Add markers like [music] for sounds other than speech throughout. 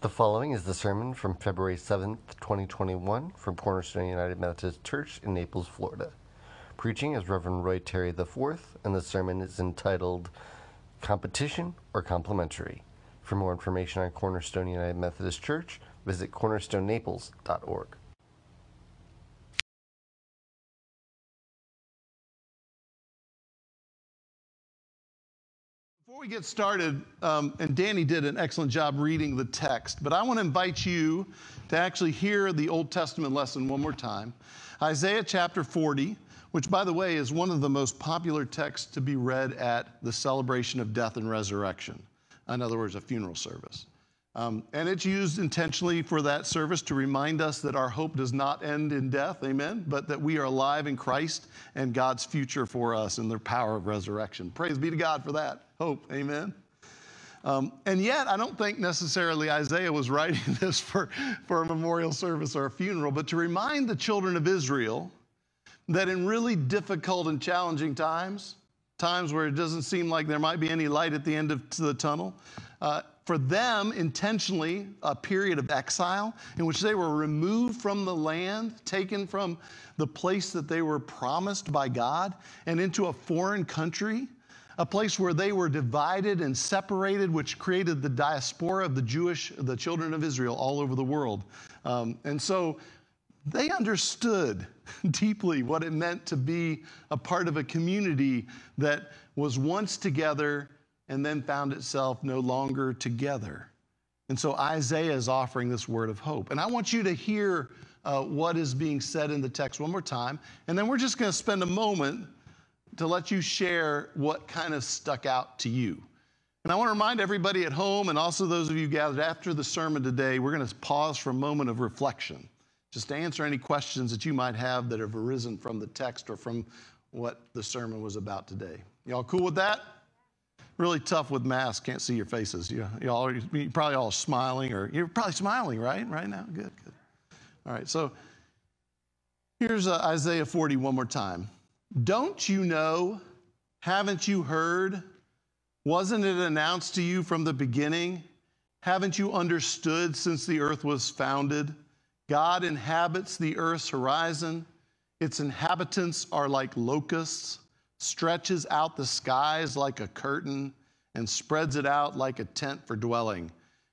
The following is the sermon from February 7th, 2021, from Cornerstone United Methodist Church in Naples, Florida. Preaching is Reverend Roy Terry IV, and the sermon is entitled Competition or Complementary. For more information on Cornerstone United Methodist Church, visit cornerstonenaples.org. Before we get started, um, and Danny did an excellent job reading the text, but I want to invite you to actually hear the Old Testament lesson one more time. Isaiah chapter 40, which, by the way, is one of the most popular texts to be read at the celebration of death and resurrection. In other words, a funeral service. Um, and it's used intentionally for that service to remind us that our hope does not end in death, amen, but that we are alive in Christ and God's future for us and the power of resurrection. Praise be to God for that hope, amen. Um, and yet, I don't think necessarily Isaiah was writing [laughs] this for, for a memorial service or a funeral, but to remind the children of Israel that in really difficult and challenging times, times where it doesn't seem like there might be any light at the end of the tunnel, uh, for them intentionally a period of exile in which they were removed from the land, taken from the place that they were promised by God, and into a foreign country, a place where they were divided and separated, which created the diaspora of the Jewish, the children of Israel all over the world. Um, and so they understood [laughs] deeply what it meant to be a part of a community that was once together and then found itself no longer together. And so Isaiah is offering this word of hope. And I want you to hear uh, what is being said in the text one more time. And then we're just going to spend a moment to let you share what kind of stuck out to you. And I want to remind everybody at home and also those of you gathered after the sermon today, we're going to pause for a moment of reflection just to answer any questions that you might have that have arisen from the text or from what the sermon was about today. Y'all cool with that? Really tough with masks. Can't see your faces. You, you all, you're probably all smiling, or you're probably smiling, right? Right now? Good, good. All right, so here's uh, Isaiah 40 one more time. Don't you know? Haven't you heard? Wasn't it announced to you from the beginning? Haven't you understood since the earth was founded? God inhabits the earth's horizon. Its inhabitants are like locusts stretches out the skies like a curtain and spreads it out like a tent for dwelling.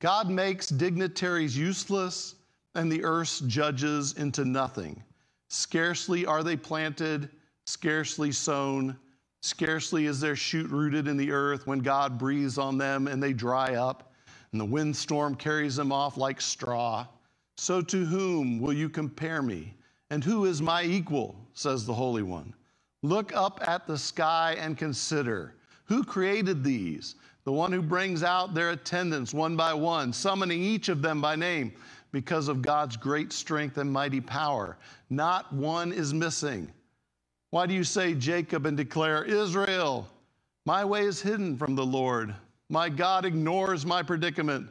God makes dignitaries useless and the earth's judges into nothing. Scarcely are they planted, scarcely sown, scarcely is their shoot rooted in the earth when God breathes on them and they dry up, and the windstorm carries them off like straw. So to whom will you compare me? And who is my equal? says the Holy One. Look up at the sky and consider who created these? The one who brings out their attendants one by one, summoning each of them by name because of God's great strength and mighty power. Not one is missing. Why do you say Jacob and declare Israel? My way is hidden from the Lord. My God ignores my predicament.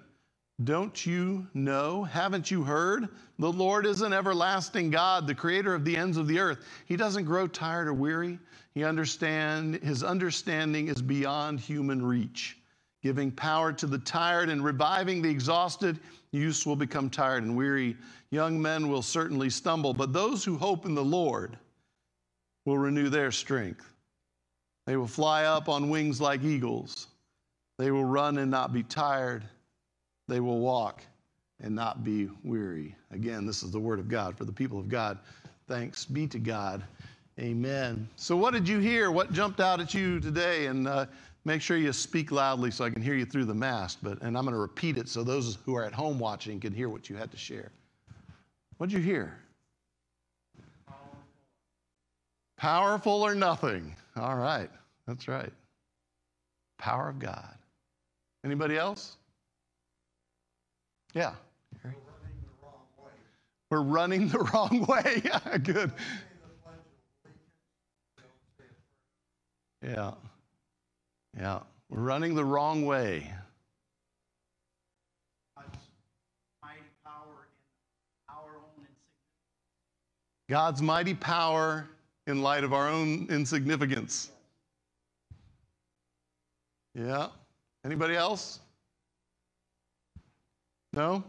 Don't you know? Haven't you heard? The Lord is an everlasting God, the creator of the ends of the earth. He doesn't grow tired or weary. He understand his understanding is beyond human reach. Giving power to the tired and reviving the exhausted, youths will become tired and weary. Young men will certainly stumble, but those who hope in the Lord will renew their strength. They will fly up on wings like eagles. They will run and not be tired they will walk and not be weary. Again, this is the word of God for the people of God. Thanks be to God. Amen. So, what did you hear? What jumped out at you today? And uh, make sure you speak loudly so I can hear you through the mask. But and I'm going to repeat it so those who are at home watching can hear what you had to share. What did you hear? Powerful. Powerful or nothing. All right, that's right. Power of God. Anybody else? Yeah. We're running the wrong way. [laughs] yeah, good. Yeah. Yeah. We're running the wrong way. God's mighty power in light of our own insignificance. Yeah. Anybody else? No?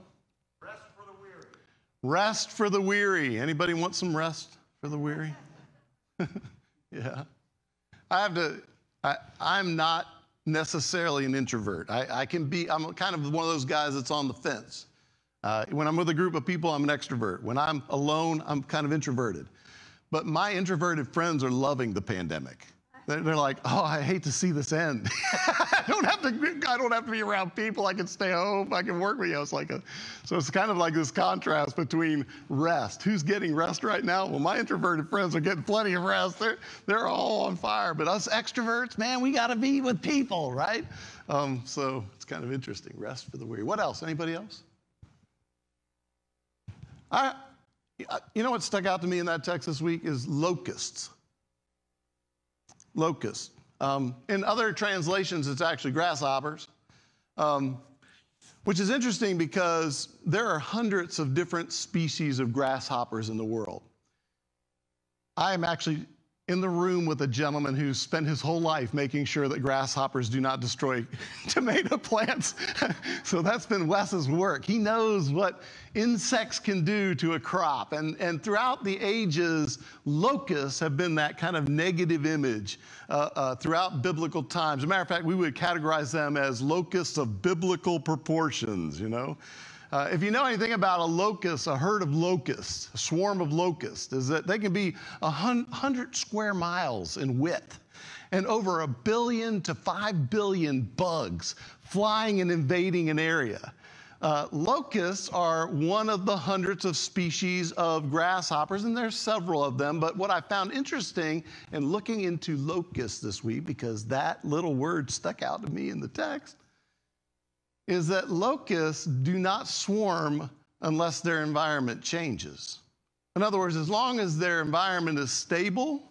Rest for the weary. Rest for the weary. Anybody want some rest for the weary? [laughs] yeah. I have to, I, I'm not necessarily an introvert. I, I, can be, I'm kind of one of those guys that's on the fence. Uh, when I'm with a group of people, I'm an extrovert. When I'm alone, I'm kind of introverted. But my introverted friends are loving the pandemic. They're like, oh, I hate to see this end. [laughs] I don't have to. I don't have to be around people. I can stay home. I can work with you. It's like a, so it's kind of like this contrast between rest. Who's getting rest right now? Well, my introverted friends are getting plenty of rest. They're they're all on fire. But us extroverts, man, we got to be with people, right? Um, so it's kind of interesting. Rest for the weary. What else? Anybody else? I, you know what stuck out to me in that text this week is locusts locusts. Um, in other translations, it's actually grasshoppers, um, which is interesting because there are hundreds of different species of grasshoppers in the world. I am actually in the room with a gentleman who's spent his whole life making sure that grasshoppers do not destroy [laughs] tomato plants. [laughs] so that's been Wes's work. He knows what insects can do to a crop. And, and throughout the ages, locusts have been that kind of negative image uh, uh, throughout biblical times. As a matter of fact, we would categorize them as locusts of biblical proportions, you know? Uh, if you know anything about a locust, a herd of locusts, a swarm of locusts, is that they can be 100 square miles in width and over a billion to five billion bugs flying and invading an area. Uh, locusts are one of the hundreds of species of grasshoppers, and there's several of them. But what I found interesting in looking into locusts this week, because that little word stuck out to me in the text, is that locusts do not swarm unless their environment changes. In other words, as long as their environment is stable,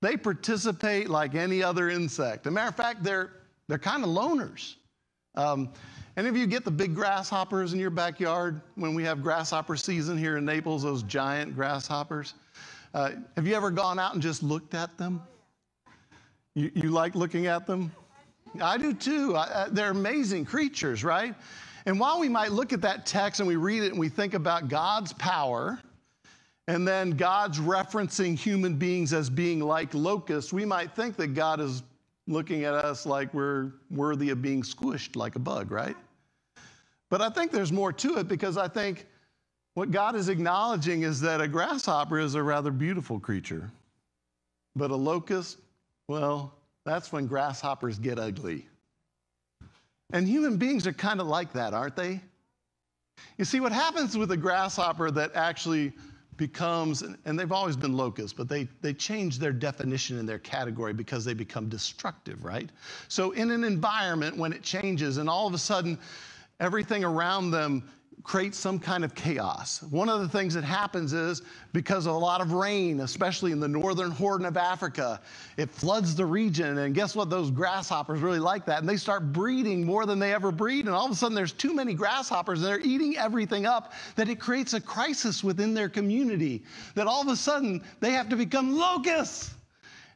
they participate like any other insect. As a matter of fact, they're, they're kind of loners. Um, any of you get the big grasshoppers in your backyard when we have grasshopper season here in Naples, those giant grasshoppers? Uh, have you ever gone out and just looked at them? You, you like looking at them? I do too. I, uh, they're amazing creatures, right? And while we might look at that text and we read it and we think about God's power, and then God's referencing human beings as being like locusts, we might think that God is looking at us like we're worthy of being squished like a bug, right? But I think there's more to it because I think what God is acknowledging is that a grasshopper is a rather beautiful creature, but a locust, well, that's when grasshoppers get ugly. And human beings are kind of like that, aren't they? You see, what happens with a grasshopper that actually becomes, and they've always been locusts, but they, they change their definition in their category because they become destructive, right? So, in an environment, when it changes and all of a sudden everything around them create some kind of chaos. One of the things that happens is because of a lot of rain, especially in the northern horn of Africa, it floods the region. And guess what? Those grasshoppers really like that. And they start breeding more than they ever breed. And all of a sudden, there's too many grasshoppers and they're eating everything up that it creates a crisis within their community. That all of a sudden, they have to become locusts.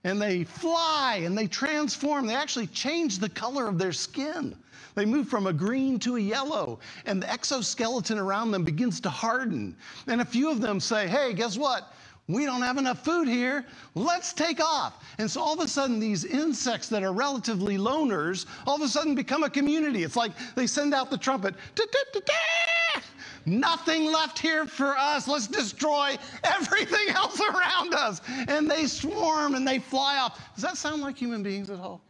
And they fly and they transform. They actually change the color of their skin. They move from a green to a yellow, and the exoskeleton around them begins to harden. And a few of them say, Hey, guess what? We don't have enough food here. Let's take off. And so all of a sudden, these insects that are relatively loners all of a sudden become a community. It's like they send out the trumpet. Nothing left here for us. Let's destroy everything else around us. And they swarm and they fly off. Does that sound like human beings at all?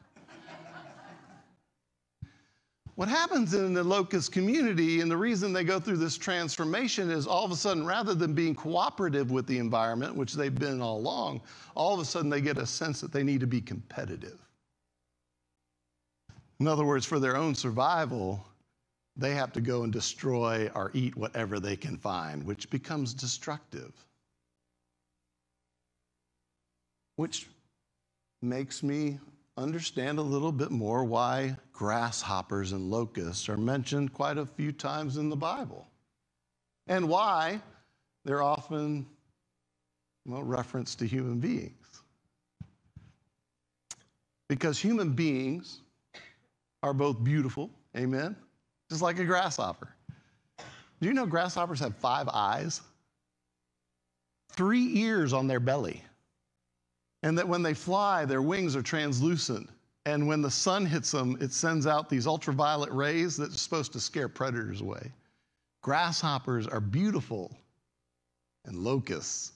What happens in the locust community, and the reason they go through this transformation is all of a sudden, rather than being cooperative with the environment, which they've been all along, all of a sudden they get a sense that they need to be competitive. In other words, for their own survival, they have to go and destroy or eat whatever they can find, which becomes destructive. Which makes me understand a little bit more why grasshoppers and locusts are mentioned quite a few times in the Bible and why they're often well, referenced to human beings. Because human beings are both beautiful, amen, just like a grasshopper. Do you know grasshoppers have five eyes? Three ears on their belly. And that when they fly, their wings are translucent. And when the sun hits them, it sends out these ultraviolet rays that are supposed to scare predators away. Grasshoppers are beautiful, and locusts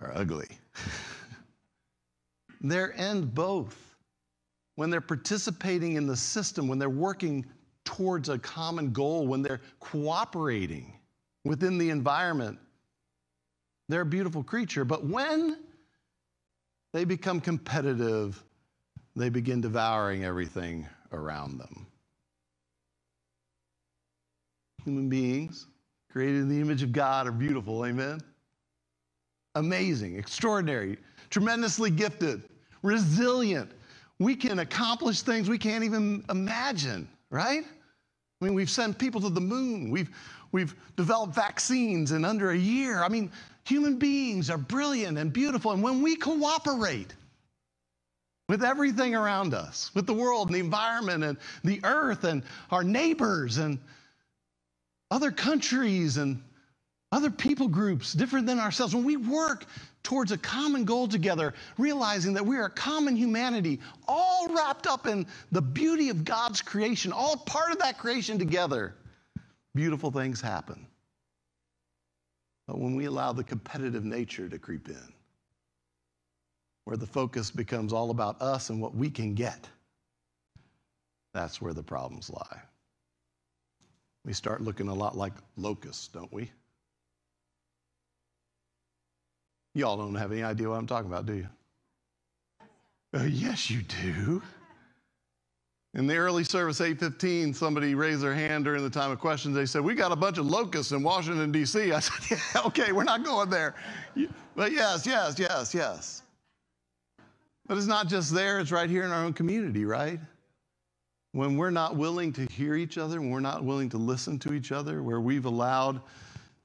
are ugly. [laughs] they're end both. When they're participating in the system, when they're working towards a common goal, when they're cooperating within the environment, they're a beautiful creature. But when they become competitive, they begin devouring everything around them. Human beings created in the image of God are beautiful, amen? Amazing, extraordinary, tremendously gifted, resilient. We can accomplish things we can't even imagine, right? I mean, we've sent people to the moon. We've, we've developed vaccines in under a year. I mean, human beings are brilliant and beautiful. And when we cooperate with everything around us, with the world and the environment and the earth and our neighbors and other countries and other people groups different than ourselves, when we work towards a common goal together, realizing that we are a common humanity, all wrapped up in the beauty of God's creation, all part of that creation together, beautiful things happen. But when we allow the competitive nature to creep in, where the focus becomes all about us and what we can get, that's where the problems lie. We start looking a lot like locusts, don't we? Y'all don't have any idea what I'm talking about, do you? Uh, yes, you do. In the early service, 815, somebody raised their hand during the time of questions. They said, We got a bunch of locusts in Washington, D.C. [laughs] I said, Yeah, okay, we're not going there. But yes, yes, yes, yes. But it's not just there, it's right here in our own community, right? When we're not willing to hear each other, when we're not willing to listen to each other, where we've allowed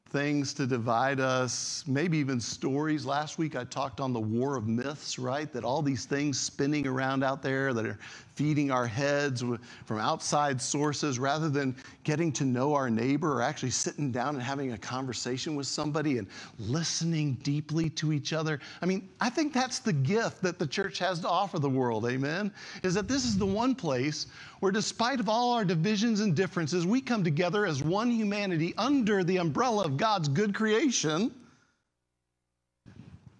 things to divide us, maybe even stories. Last week I talked on the war of myths, right? That all these things spinning around out there that are feeding our heads from outside sources rather than getting to know our neighbor or actually sitting down and having a conversation with somebody and listening deeply to each other. I mean, I think that's the gift that the church has to offer the world, amen? Is that this is the one place where despite of all our divisions and differences, we come together as one humanity under the umbrella of God's good creation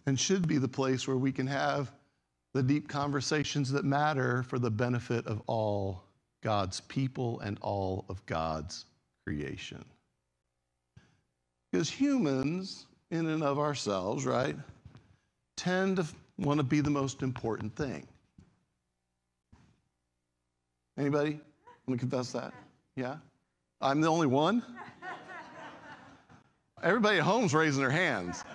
and should be the place where we can have the deep conversations that matter for the benefit of all God's people and all of God's creation. Because humans, in and of ourselves, right, tend to want to be the most important thing. Anybody want to confess that? Yeah? I'm the only one? Everybody at home's raising their hands.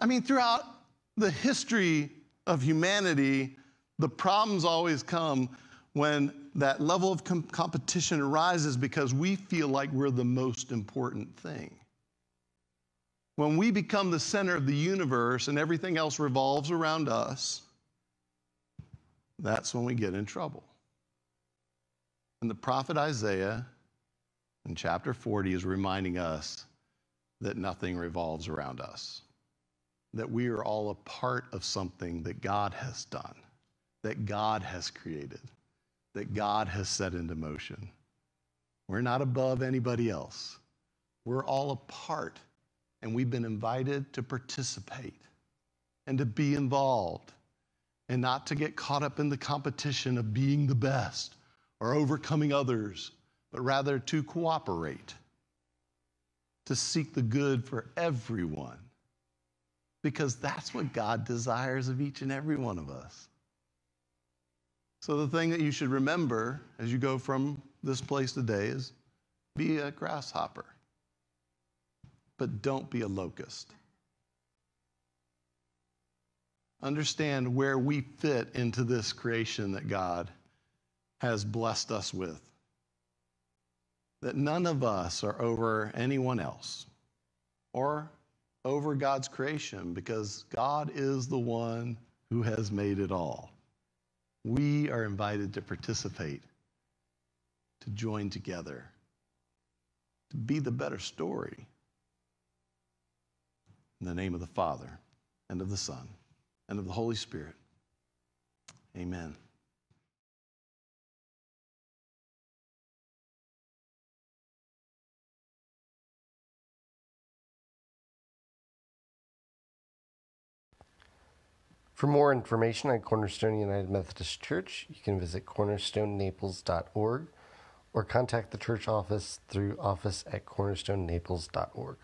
I mean, throughout the history of humanity, the problems always come when that level of com- competition arises because we feel like we're the most important thing. When we become the center of the universe and everything else revolves around us, that's when we get in trouble. And the prophet Isaiah in chapter 40 is reminding us that nothing revolves around us that we are all a part of something that God has done, that God has created, that God has set into motion. We're not above anybody else. We're all a part, and we've been invited to participate and to be involved and not to get caught up in the competition of being the best or overcoming others, but rather to cooperate, to seek the good for everyone because that's what God desires of each and every one of us. So, the thing that you should remember as you go from this place today is be a grasshopper, but don't be a locust. Understand where we fit into this creation that God has blessed us with. That none of us are over anyone else or over God's creation because God is the one who has made it all. We are invited to participate to join together, to be the better story. In the name of the Father, and of the Son, and of the Holy Spirit. Amen. For more information on Cornerstone United Methodist Church, you can visit cornerstonenaples.org or contact the church office through office at cornerstonenaples.org.